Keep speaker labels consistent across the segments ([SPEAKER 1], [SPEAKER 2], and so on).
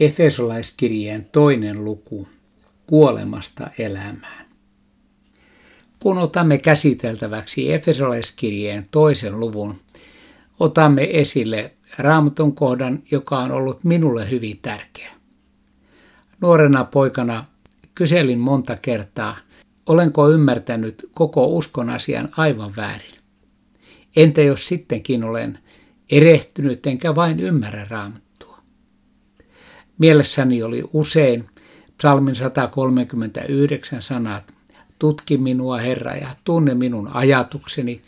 [SPEAKER 1] Efesolaiskirjeen toinen luku kuolemasta elämään. Kun otamme käsiteltäväksi Efesolaiskirjeen toisen luvun, otamme esille raamatun kohdan, joka on ollut minulle hyvin tärkeä. Nuorena poikana kyselin monta kertaa, olenko ymmärtänyt koko uskon asian aivan väärin. Entä jos sittenkin olen erehtynyt enkä vain ymmärrä raamattua? Mielessäni oli usein psalmin 139 sanat, tutki minua Herra ja tunne minun ajatukseni,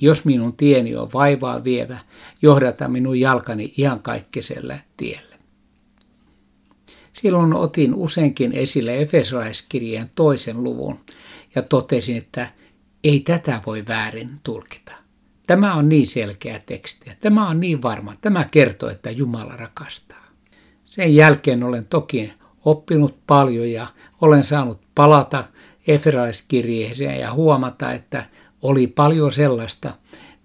[SPEAKER 1] jos minun tieni on vaivaa vievä, johdata minun jalkani iankaikkiselle tielle. Silloin otin useinkin esille Efesolaiskirjeen toisen luvun ja totesin, että ei tätä voi väärin tulkita. Tämä on niin selkeä teksti. Tämä on niin varma. Tämä kertoo, että Jumala rakastaa. Sen jälkeen olen toki oppinut paljon ja olen saanut palata Efesolaiskirjeeseen ja huomata, että oli paljon sellaista,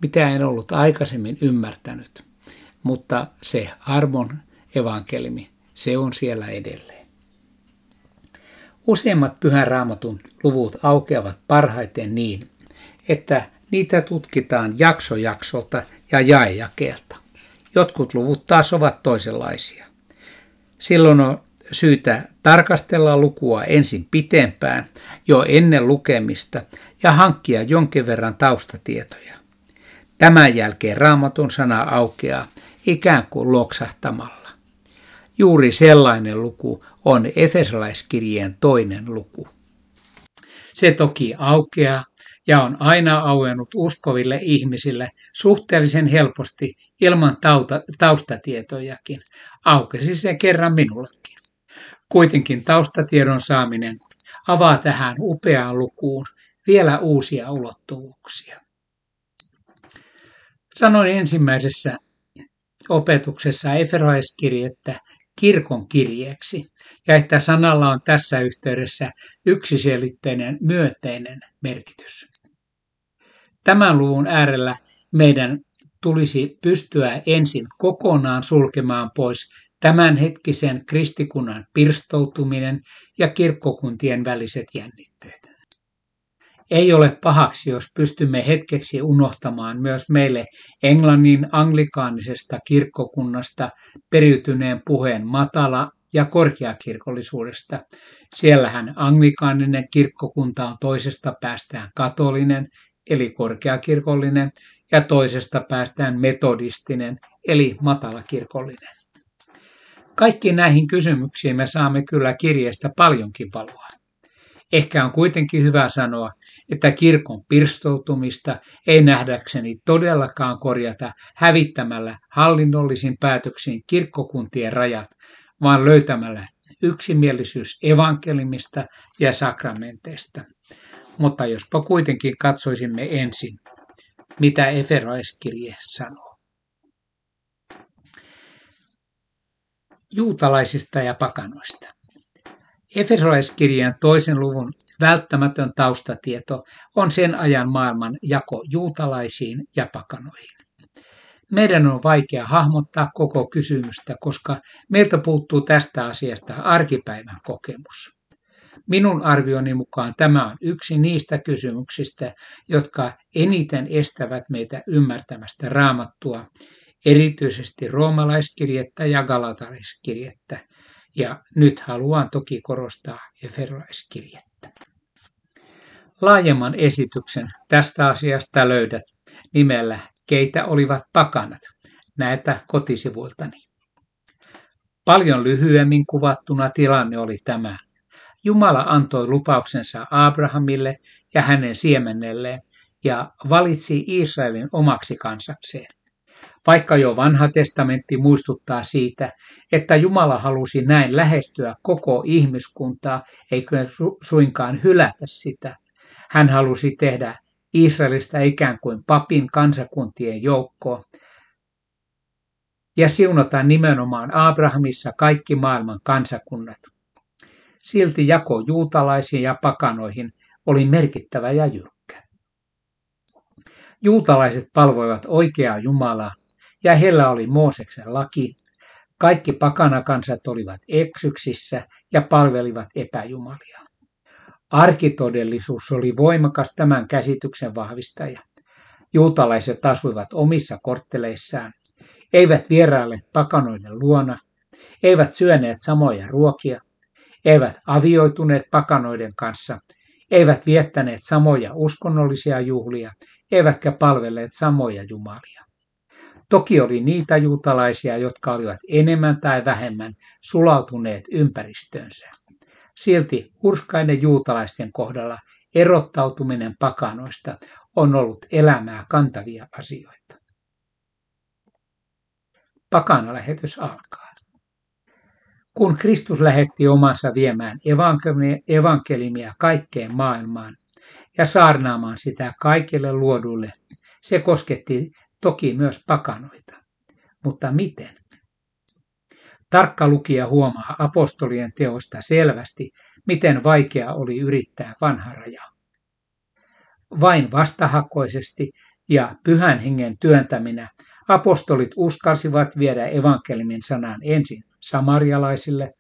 [SPEAKER 1] mitä en ollut aikaisemmin ymmärtänyt. Mutta se armon evankelimi se on siellä edelleen. Useimmat pyhän raamatun luvut aukeavat parhaiten niin, että niitä tutkitaan jaksojaksolta ja jaejakeelta. Jotkut luvut taas ovat toisenlaisia. Silloin on syytä tarkastella lukua ensin pitempään jo ennen lukemista ja hankkia jonkin verran taustatietoja. Tämän jälkeen raamatun sana aukeaa ikään kuin loksahtamalla. Juuri sellainen luku on Efesolaiskirjeen toinen luku. Se toki aukeaa ja on aina auennut uskoville ihmisille suhteellisen helposti ilman tauta, taustatietojakin. Aukesi se kerran minullekin. Kuitenkin taustatiedon saaminen avaa tähän upeaan lukuun vielä uusia ulottuvuuksia. Sanoin ensimmäisessä opetuksessa Efesolaiskirjettä kirkon kirjeeksi ja että sanalla on tässä yhteydessä yksiselitteinen myönteinen merkitys. Tämän luvun äärellä meidän tulisi pystyä ensin kokonaan sulkemaan pois tämänhetkisen kristikunnan pirstoutuminen ja kirkkokuntien väliset jännitteet. Ei ole pahaksi, jos pystymme hetkeksi unohtamaan myös meille Englannin anglikaanisesta kirkkokunnasta periytyneen puheen matala- ja korkeakirkollisuudesta. Siellähän anglikaaninen kirkkokunta on toisesta päästään katolinen, eli korkeakirkollinen, ja toisesta päästään metodistinen, eli matalakirkollinen. Kaikki näihin kysymyksiin me saamme kyllä kirjeestä paljonkin valoa. Ehkä on kuitenkin hyvä sanoa, että kirkon pirstoutumista ei nähdäkseni todellakaan korjata hävittämällä hallinnollisin päätöksiin kirkkokuntien rajat, vaan löytämällä yksimielisyys evankelimista ja sakramenteista. Mutta jospa kuitenkin katsoisimme ensin, mitä Eferaiskirje sanoo. Juutalaisista ja pakanoista. Efesolaiskirjan toisen luvun välttämätön taustatieto on sen ajan maailman jako juutalaisiin ja pakanoihin. Meidän on vaikea hahmottaa koko kysymystä, koska meiltä puuttuu tästä asiasta arkipäivän kokemus. Minun arvioni mukaan tämä on yksi niistä kysymyksistä, jotka eniten estävät meitä ymmärtämästä raamattua, erityisesti roomalaiskirjettä ja galatalaiskirjettä, ja nyt haluan toki korostaa eferolaiskirjettä. Laajemman esityksen tästä asiasta löydät nimellä Keitä olivat pakanat, näitä kotisivuiltani. Paljon lyhyemmin kuvattuna tilanne oli tämä. Jumala antoi lupauksensa Abrahamille ja hänen siemennelleen ja valitsi Israelin omaksi kansakseen. Vaikka jo vanha testamentti muistuttaa siitä, että Jumala halusi näin lähestyä koko ihmiskuntaa, eikö suinkaan hylätä sitä. Hän halusi tehdä Israelista ikään kuin papin kansakuntien joukkoa ja siunata nimenomaan Abrahamissa kaikki maailman kansakunnat. Silti jako juutalaisiin ja pakanoihin oli merkittävä ja jyrkkä. Juutalaiset palvoivat oikeaa Jumalaa ja heillä oli Mooseksen laki. Kaikki pakanakansat olivat eksyksissä ja palvelivat epäjumalia. Arkitodellisuus oli voimakas tämän käsityksen vahvistaja. Juutalaiset asuivat omissa kortteleissaan, eivät vierailleet pakanoiden luona, eivät syöneet samoja ruokia, eivät avioituneet pakanoiden kanssa, eivät viettäneet samoja uskonnollisia juhlia, eivätkä palvelleet samoja jumalia. Toki oli niitä juutalaisia, jotka olivat enemmän tai vähemmän sulautuneet ympäristöönsä. Silti hurskaiden juutalaisten kohdalla erottautuminen pakanoista on ollut elämää kantavia asioita. Pakanalähetys alkaa. Kun Kristus lähetti omansa viemään evankelimia kaikkeen maailmaan ja saarnaamaan sitä kaikille luodulle, se kosketti toki myös pakanoita. Mutta miten? Tarkka lukija huomaa apostolien teosta selvästi, miten vaikea oli yrittää vanha raja. Vain vastahakoisesti ja pyhän hengen työntäminä apostolit uskalsivat viedä evankelimin sanan ensin samarialaisille,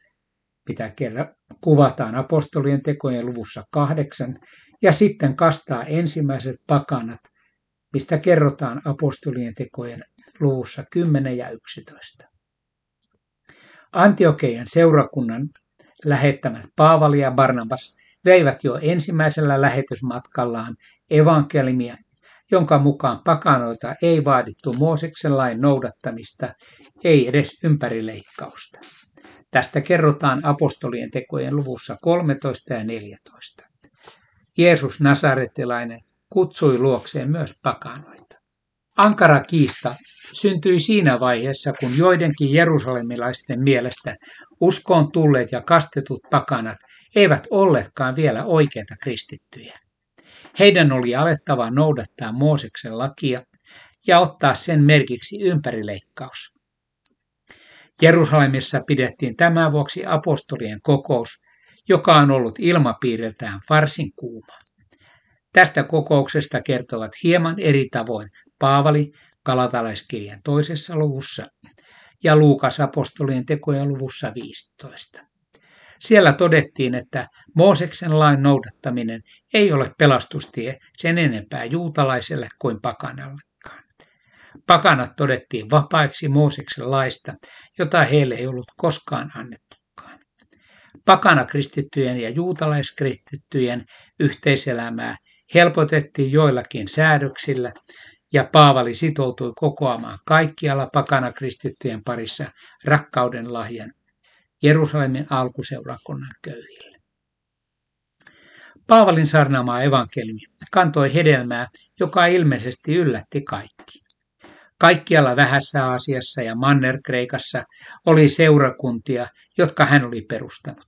[SPEAKER 1] mitä kerran kuvataan apostolien tekojen luvussa kahdeksan, ja sitten kastaa ensimmäiset pakanat, mistä kerrotaan apostolien tekojen luvussa 10 ja 11. Antiokeian seurakunnan lähettämät Paavali ja Barnabas veivät jo ensimmäisellä lähetysmatkallaan evankelimia, jonka mukaan pakanoita ei vaadittu Mooseksen lain noudattamista, ei edes ympärileikkausta. Tästä kerrotaan apostolien tekojen luvussa 13 ja 14. Jeesus Nasaretilainen kutsui luokseen myös pakanoita. Ankara kiista syntyi siinä vaiheessa, kun joidenkin jerusalemilaisten mielestä uskoon tulleet ja kastetut pakanat eivät olleetkaan vielä oikeita kristittyjä. Heidän oli alettava noudattaa Mooseksen lakia ja ottaa sen merkiksi ympärileikkaus. Jerusalemissa pidettiin tämän vuoksi apostolien kokous, joka on ollut ilmapiiriltään varsin kuuma. Tästä kokouksesta kertovat hieman eri tavoin Paavali Kalatalaiskirjan toisessa luvussa ja Luukas apostolien tekojen luvussa 15. Siellä todettiin, että Mooseksen lain noudattaminen ei ole pelastustie sen enempää juutalaiselle kuin pakanallekaan. Pakanat todettiin vapaiksi Mooseksen laista, jota heille ei ollut koskaan annettukaan. Pakanakristittyjen ja juutalaiskristittyjen yhteiselämää helpotettiin joillakin säädöksillä, ja Paavali sitoutui kokoamaan kaikkialla pakana kristittyjen parissa rakkauden lahjan Jerusalemin alkuseurakunnan köyhille. Paavalin sarnaamaa evankeliumi kantoi hedelmää, joka ilmeisesti yllätti kaikki. Kaikkialla vähässä Aasiassa ja Manner-Kreikassa oli seurakuntia, jotka hän oli perustanut.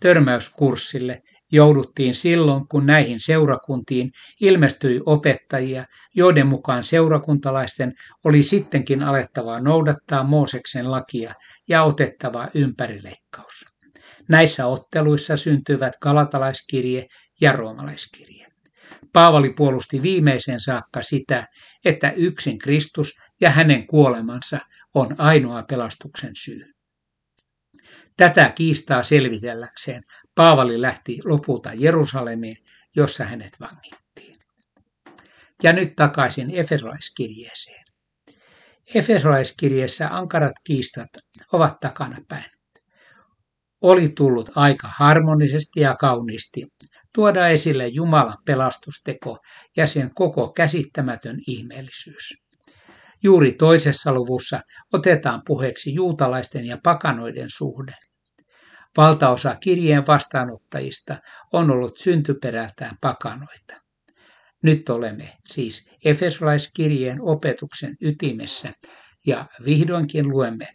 [SPEAKER 1] Törmäyskurssille jouduttiin silloin, kun näihin seurakuntiin ilmestyi opettajia, joiden mukaan seurakuntalaisten oli sittenkin alettava noudattaa Mooseksen lakia ja otettava ympärileikkaus. Näissä otteluissa syntyivät galatalaiskirje ja roomalaiskirje. Paavali puolusti viimeisen saakka sitä, että yksin Kristus ja hänen kuolemansa on ainoa pelastuksen syy. Tätä kiistaa selvitelläkseen Paavali lähti lopulta Jerusalemiin, jossa hänet vangittiin. Ja nyt takaisin Efesolaiskirjeeseen. Efesolaiskirjeessä ankarat kiistat ovat takanapäin. Oli tullut aika harmonisesti ja kauniisti tuoda esille Jumalan pelastusteko ja sen koko käsittämätön ihmeellisyys. Juuri toisessa luvussa otetaan puheeksi juutalaisten ja pakanoiden suhde. Valtaosa kirjeen vastaanottajista on ollut syntyperältään pakanoita. Nyt olemme siis Efesolaiskirjeen opetuksen ytimessä ja vihdoinkin luemme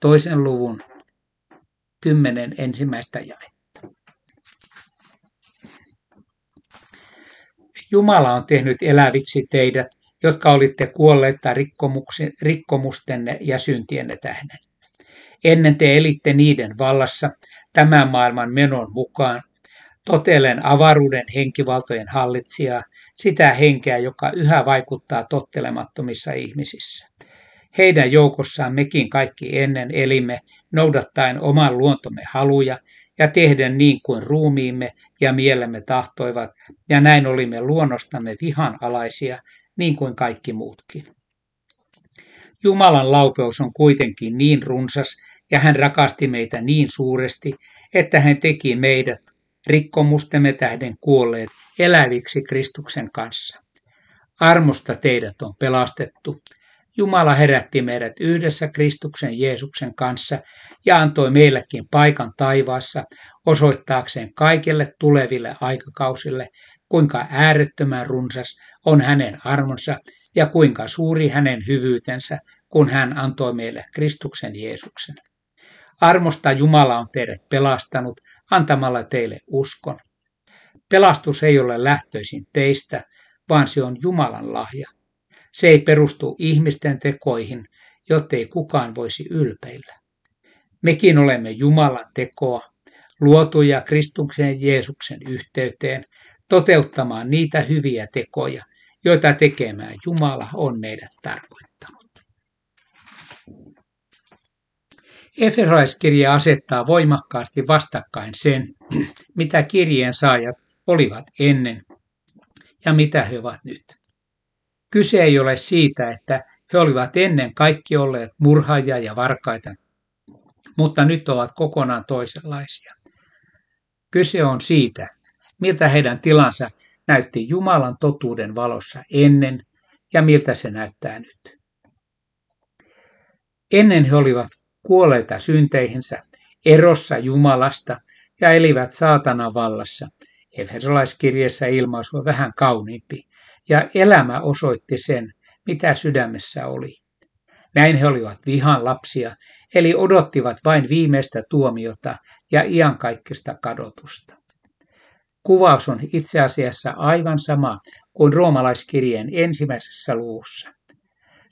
[SPEAKER 1] toisen luvun kymmenen ensimmäistä jaetta. Jumala on tehnyt eläviksi teidät, jotka olitte kuolleita rikkomustenne ja syntienne tähden. Ennen te elitte niiden vallassa tämän maailman menon mukaan, totellen avaruuden henkivaltojen hallitsijaa, sitä henkeä, joka yhä vaikuttaa tottelemattomissa ihmisissä. Heidän joukossaan mekin kaikki ennen elimme noudattaen oman luontomme haluja ja tehden niin kuin ruumiimme ja mielemme tahtoivat, ja näin olimme luonnostamme vihan alaisia, niin kuin kaikki muutkin. Jumalan laupeus on kuitenkin niin runsas, ja hän rakasti meitä niin suuresti, että hän teki meidät rikkomustemme tähden kuolleet eläviksi Kristuksen kanssa. Armosta teidät on pelastettu. Jumala herätti meidät yhdessä Kristuksen Jeesuksen kanssa ja antoi meillekin paikan taivaassa osoittaakseen kaikille tuleville aikakausille, kuinka äärettömän runsas on hänen armonsa ja kuinka suuri hänen hyvyytensä, kun hän antoi meille Kristuksen Jeesuksen. Armosta Jumala on teidät pelastanut antamalla teille uskon. Pelastus ei ole lähtöisin teistä, vaan se on Jumalan lahja. Se ei perustu ihmisten tekoihin, jottei kukaan voisi ylpeillä. Mekin olemme Jumalan tekoa, luotuja Kristuksen Jeesuksen yhteyteen, toteuttamaan niitä hyviä tekoja, joita tekemään Jumala on meidät tarkoittanut. Efesolaiskirja asettaa voimakkaasti vastakkain sen, mitä kirjeen saajat olivat ennen ja mitä he ovat nyt. Kyse ei ole siitä, että he olivat ennen kaikki olleet murhaajia ja varkaita, mutta nyt ovat kokonaan toisenlaisia. Kyse on siitä, miltä heidän tilansa näytti Jumalan totuuden valossa ennen ja miltä se näyttää nyt. Ennen he olivat kuolleita synteihinsä, erossa Jumalasta ja elivät saatanan vallassa. Efesolaiskirjeessä ilmaisu on vähän kauniimpi, ja elämä osoitti sen, mitä sydämessä oli. Näin he olivat vihan lapsia, eli odottivat vain viimeistä tuomiota ja iankaikkista kadotusta. Kuvaus on itse asiassa aivan sama kuin roomalaiskirjeen ensimmäisessä luvussa.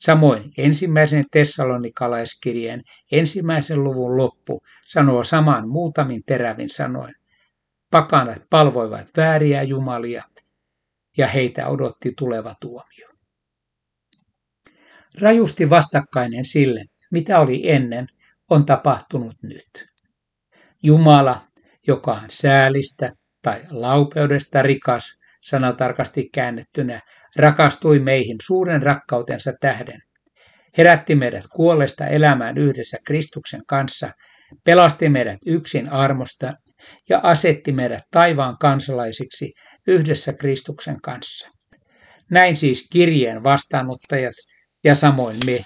[SPEAKER 1] Samoin ensimmäisen tessalonikalaiskirjeen ensimmäisen luvun loppu sanoo saman muutamin terävin sanoin. Pakanat palvoivat vääriä jumalia ja heitä odotti tuleva tuomio. Rajusti vastakkainen sille, mitä oli ennen, on tapahtunut nyt. Jumala, joka on säälistä tai laupeudesta rikas, sanatarkasti käännettynä, rakastui meihin suuren rakkautensa tähden. Herätti meidät kuolleesta elämään yhdessä Kristuksen kanssa, pelasti meidät yksin armosta ja asetti meidät taivaan kansalaisiksi yhdessä Kristuksen kanssa. Näin siis kirjeen vastaanottajat ja samoin me.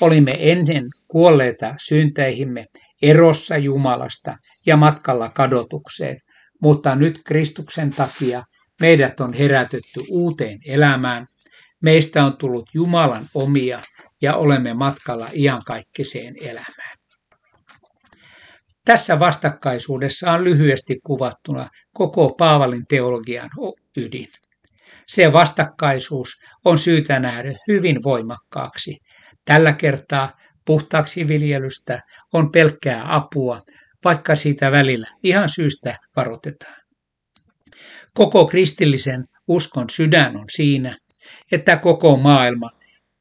[SPEAKER 1] Olimme ennen kuolleita synteihimme erossa Jumalasta ja matkalla kadotukseen, mutta nyt Kristuksen takia Meidät on herätetty uuteen elämään. Meistä on tullut Jumalan omia ja olemme matkalla iankaikkiseen elämään. Tässä vastakkaisuudessa on lyhyesti kuvattuna koko Paavalin teologian ydin. Se vastakkaisuus on syytä nähdä hyvin voimakkaaksi. Tällä kertaa puhtaaksi viljelystä on pelkkää apua, vaikka siitä välillä ihan syystä varoitetaan. Koko kristillisen uskon sydän on siinä, että koko maailma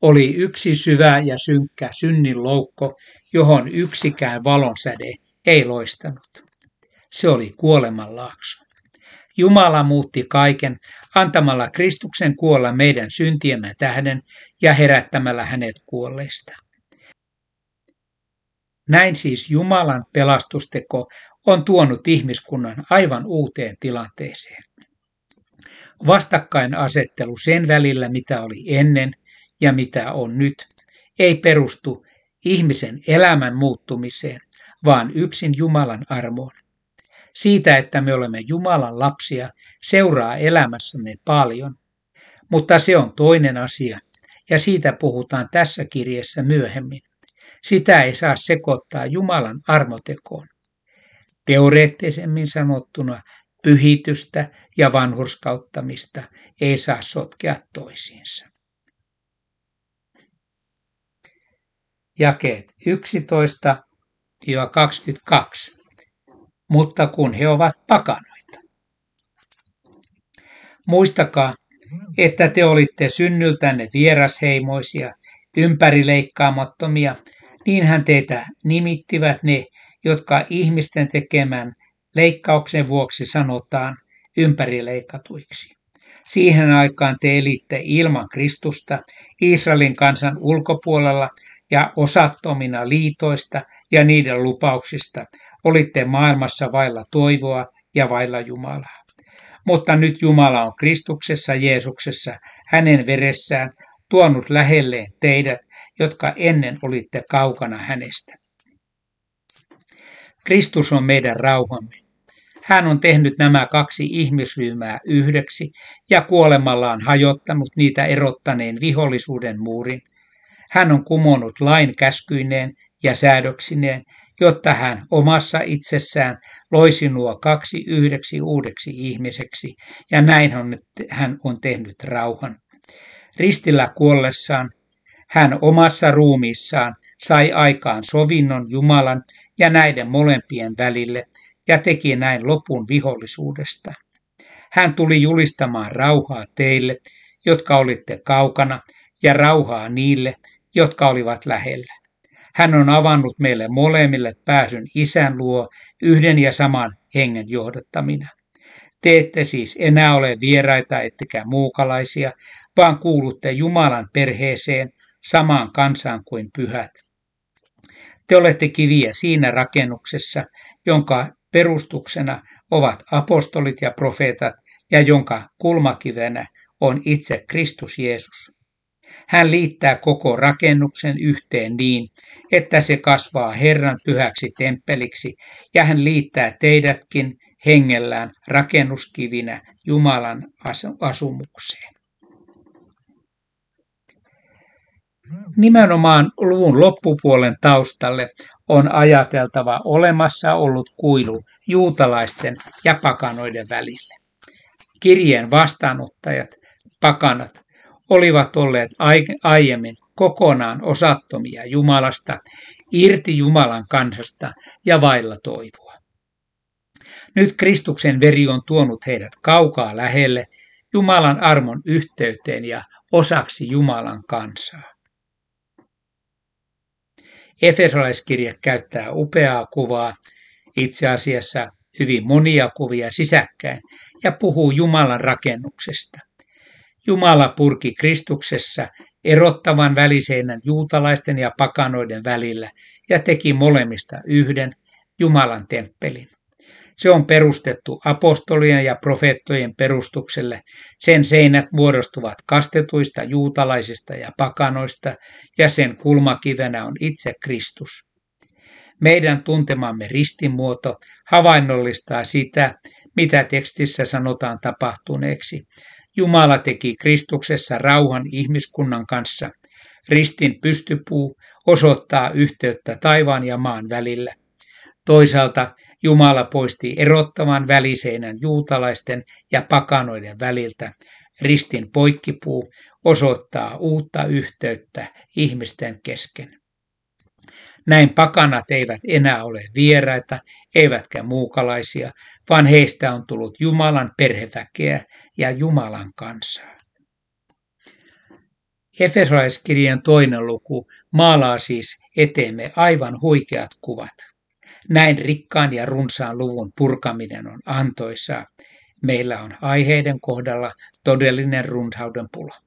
[SPEAKER 1] oli yksi syvä ja synkkä synnin loukko, johon yksikään valonsäde ei loistanut. Se oli kuoleman laakso. Jumala muutti kaiken antamalla Kristuksen kuolla meidän syntiemme tähden ja herättämällä hänet kuolleista. Näin siis Jumalan pelastusteko on tuonut ihmiskunnan aivan uuteen tilanteeseen vastakkainasettelu sen välillä, mitä oli ennen ja mitä on nyt, ei perustu ihmisen elämän muuttumiseen, vaan yksin Jumalan armoon. Siitä, että me olemme Jumalan lapsia, seuraa elämässämme paljon, mutta se on toinen asia, ja siitä puhutaan tässä kirjassa myöhemmin. Sitä ei saa sekoittaa Jumalan armotekoon. Teoreettisemmin sanottuna pyhitystä ja vanhurskauttamista ei saa sotkea toisiinsa. Jakeet 11-22. Mutta kun he ovat pakanoita. Muistakaa, että te olitte synnyltänne vierasheimoisia, ympärileikkaamattomia, niinhän teitä nimittivät ne, jotka ihmisten tekemän leikkauksen vuoksi sanotaan ympärileikatuiksi. Siihen aikaan te elitte ilman Kristusta, Israelin kansan ulkopuolella ja osattomina liitoista ja niiden lupauksista, olitte maailmassa vailla toivoa ja vailla Jumalaa. Mutta nyt Jumala on Kristuksessa Jeesuksessa, hänen veressään, tuonut lähelleen teidät, jotka ennen olitte kaukana hänestä. Kristus on meidän rauhamme. Hän on tehnyt nämä kaksi ihmisryhmää yhdeksi ja kuolemallaan hajottanut niitä erottaneen vihollisuuden muurin. Hän on kumonnut lain käskyineen ja säädöksineen, jotta hän omassa itsessään loisi nuo kaksi yhdeksi uudeksi ihmiseksi, ja näin hän on tehnyt rauhan. Ristillä kuollessaan hän omassa ruumiissaan sai aikaan sovinnon Jumalan ja näiden molempien välille ja teki näin lopun vihollisuudesta. Hän tuli julistamaan rauhaa teille, jotka olitte kaukana, ja rauhaa niille, jotka olivat lähellä. Hän on avannut meille molemmille pääsyn isän luo yhden ja saman hengen johdattamina. Te ette siis enää ole vieraita ettekä muukalaisia, vaan kuulutte Jumalan perheeseen samaan kansaan kuin pyhät. Te olette kiviä siinä rakennuksessa, jonka perustuksena ovat apostolit ja profeetat ja jonka kulmakivenä on itse Kristus Jeesus. Hän liittää koko rakennuksen yhteen niin, että se kasvaa Herran pyhäksi temppeliksi ja hän liittää teidätkin hengellään rakennuskivinä Jumalan asumukseen. Nimenomaan luvun loppupuolen taustalle on ajateltava olemassa ollut kuilu juutalaisten ja pakanoiden välille. Kirjeen vastaanottajat, pakanat, olivat olleet aiemmin kokonaan osattomia Jumalasta, irti Jumalan kansasta ja vailla toivoa. Nyt Kristuksen veri on tuonut heidät kaukaa lähelle Jumalan armon yhteyteen ja osaksi Jumalan kansaa. Efesolaiskirje käyttää upeaa kuvaa, itse asiassa hyvin monia kuvia sisäkkäin, ja puhuu Jumalan rakennuksesta. Jumala purki Kristuksessa erottavan väliseinän juutalaisten ja pakanoiden välillä ja teki molemmista yhden Jumalan temppelin. Se on perustettu apostolien ja profeettojen perustukselle. Sen seinät muodostuvat kastetuista juutalaisista ja pakanoista, ja sen kulmakivenä on itse Kristus. Meidän tuntemamme ristinmuoto havainnollistaa sitä, mitä tekstissä sanotaan tapahtuneeksi. Jumala teki Kristuksessa rauhan ihmiskunnan kanssa. Ristin pystypuu osoittaa yhteyttä taivaan ja maan välillä. Toisaalta Jumala poisti erottavan väliseinän juutalaisten ja pakanoiden väliltä. Ristin poikkipuu osoittaa uutta yhteyttä ihmisten kesken. Näin pakanat eivät enää ole vieraita, eivätkä muukalaisia, vaan heistä on tullut Jumalan perheväkeä ja Jumalan kansaa. Efesolaiskirjan toinen luku maalaa siis eteemme aivan huikeat kuvat. Näin rikkaan ja runsaan luvun purkaminen on antoisaa. Meillä on aiheiden kohdalla todellinen runsauden pula.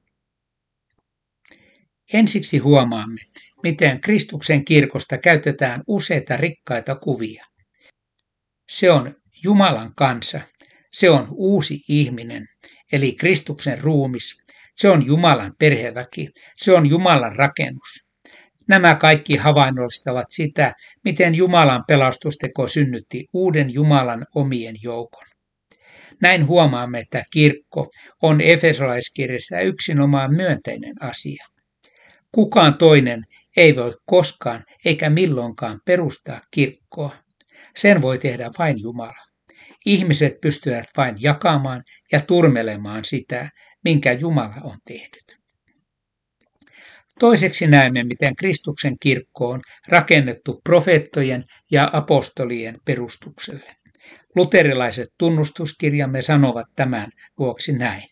[SPEAKER 1] Ensiksi huomaamme, miten Kristuksen kirkosta käytetään useita rikkaita kuvia. Se on Jumalan kansa, se on uusi ihminen, eli Kristuksen ruumis, se on Jumalan perheväki, se on Jumalan rakennus. Nämä kaikki havainnollistavat sitä, miten Jumalan pelastusteko synnytti uuden Jumalan omien joukon. Näin huomaamme, että kirkko on Efesolaiskirjassa yksinomaan myönteinen asia. Kukaan toinen ei voi koskaan eikä milloinkaan perustaa kirkkoa. Sen voi tehdä vain Jumala. Ihmiset pystyvät vain jakamaan ja turmelemaan sitä, minkä Jumala on tehnyt. Toiseksi näemme, miten Kristuksen kirkko on rakennettu profeettojen ja apostolien perustukselle. Luterilaiset tunnustuskirjamme sanovat tämän vuoksi näin.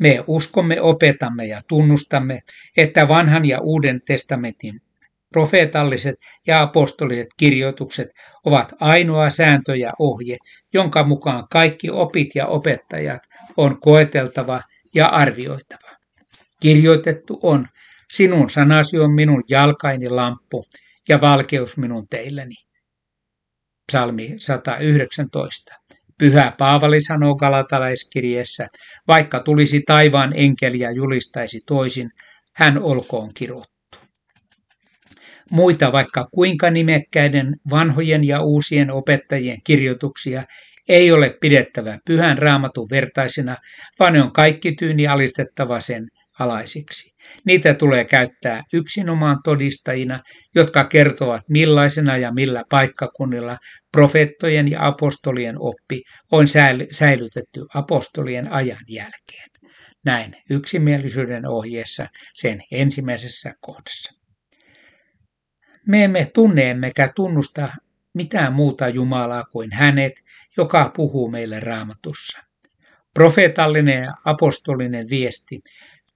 [SPEAKER 1] Me uskomme, opetamme ja tunnustamme, että vanhan ja uuden testamentin profeetalliset ja apostoliset kirjoitukset ovat ainoa sääntö ja ohje, jonka mukaan kaikki opit ja opettajat on koeteltava ja arvioitava. Kirjoitettu on, sinun sanasi on minun jalkaini lamppu ja valkeus minun teilleni. Psalmi 119. Pyhä Paavali sanoo Galatalaiskirjeessä, vaikka tulisi taivaan enkeli ja julistaisi toisin, hän olkoon kirottu. Muita vaikka kuinka nimekkäiden vanhojen ja uusien opettajien kirjoituksia ei ole pidettävä pyhän raamatun vertaisina, vaan ne on kaikki tyyni alistettava sen alaisiksi. Niitä tulee käyttää yksinomaan todistajina, jotka kertovat millaisena ja millä paikkakunnilla profettojen ja apostolien oppi on säilytetty apostolien ajan jälkeen. Näin yksimielisyyden ohjeessa sen ensimmäisessä kohdassa. Me emme tunne emmekä tunnusta mitään muuta Jumalaa kuin hänet, joka puhuu meille raamatussa. Profeetallinen ja apostolinen viesti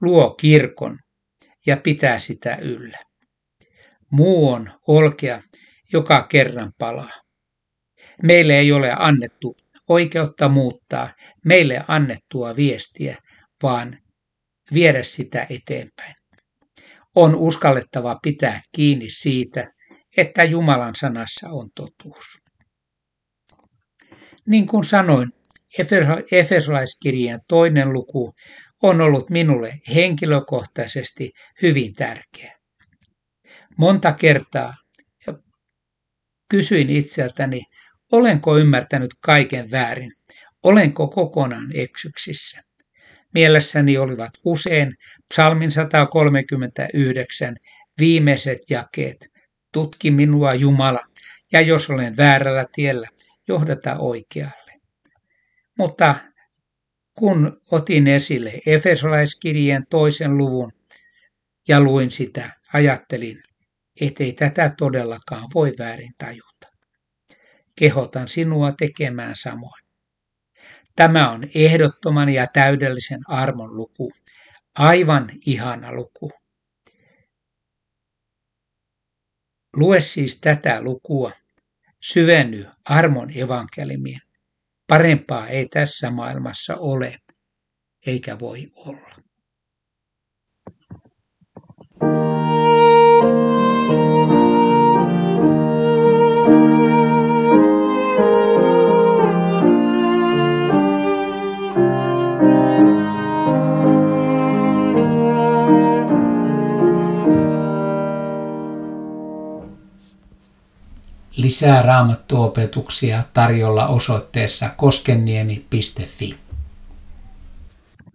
[SPEAKER 1] luo kirkon ja pitää sitä yllä. Muu on olkea, joka kerran palaa. Meille ei ole annettu oikeutta muuttaa meille annettua viestiä, vaan viedä sitä eteenpäin. On uskallettava pitää kiinni siitä, että Jumalan sanassa on totuus. Niin kuin sanoin, Efesolaiskirjeen toinen luku on ollut minulle henkilökohtaisesti hyvin tärkeä. Monta kertaa kysyin itseltäni, olenko ymmärtänyt kaiken väärin, olenko kokonaan eksyksissä. Mielessäni olivat usein psalmin 139 viimeiset jakeet, tutki minua Jumala, ja jos olen väärällä tiellä, johdata oikealle. Mutta kun otin esille Efesolaiskirjeen toisen luvun ja luin sitä, ajattelin, ettei tätä todellakaan voi väärin tajuta. Kehotan sinua tekemään samoin. Tämä on ehdottoman ja täydellisen armon luku, aivan ihana luku. Lue siis tätä lukua, syvenny armon evankelimien. Parempaa ei tässä maailmassa ole, eikä voi olla. Lisää raamattuopetuksia tarjolla osoitteessa koskenniemi.fi.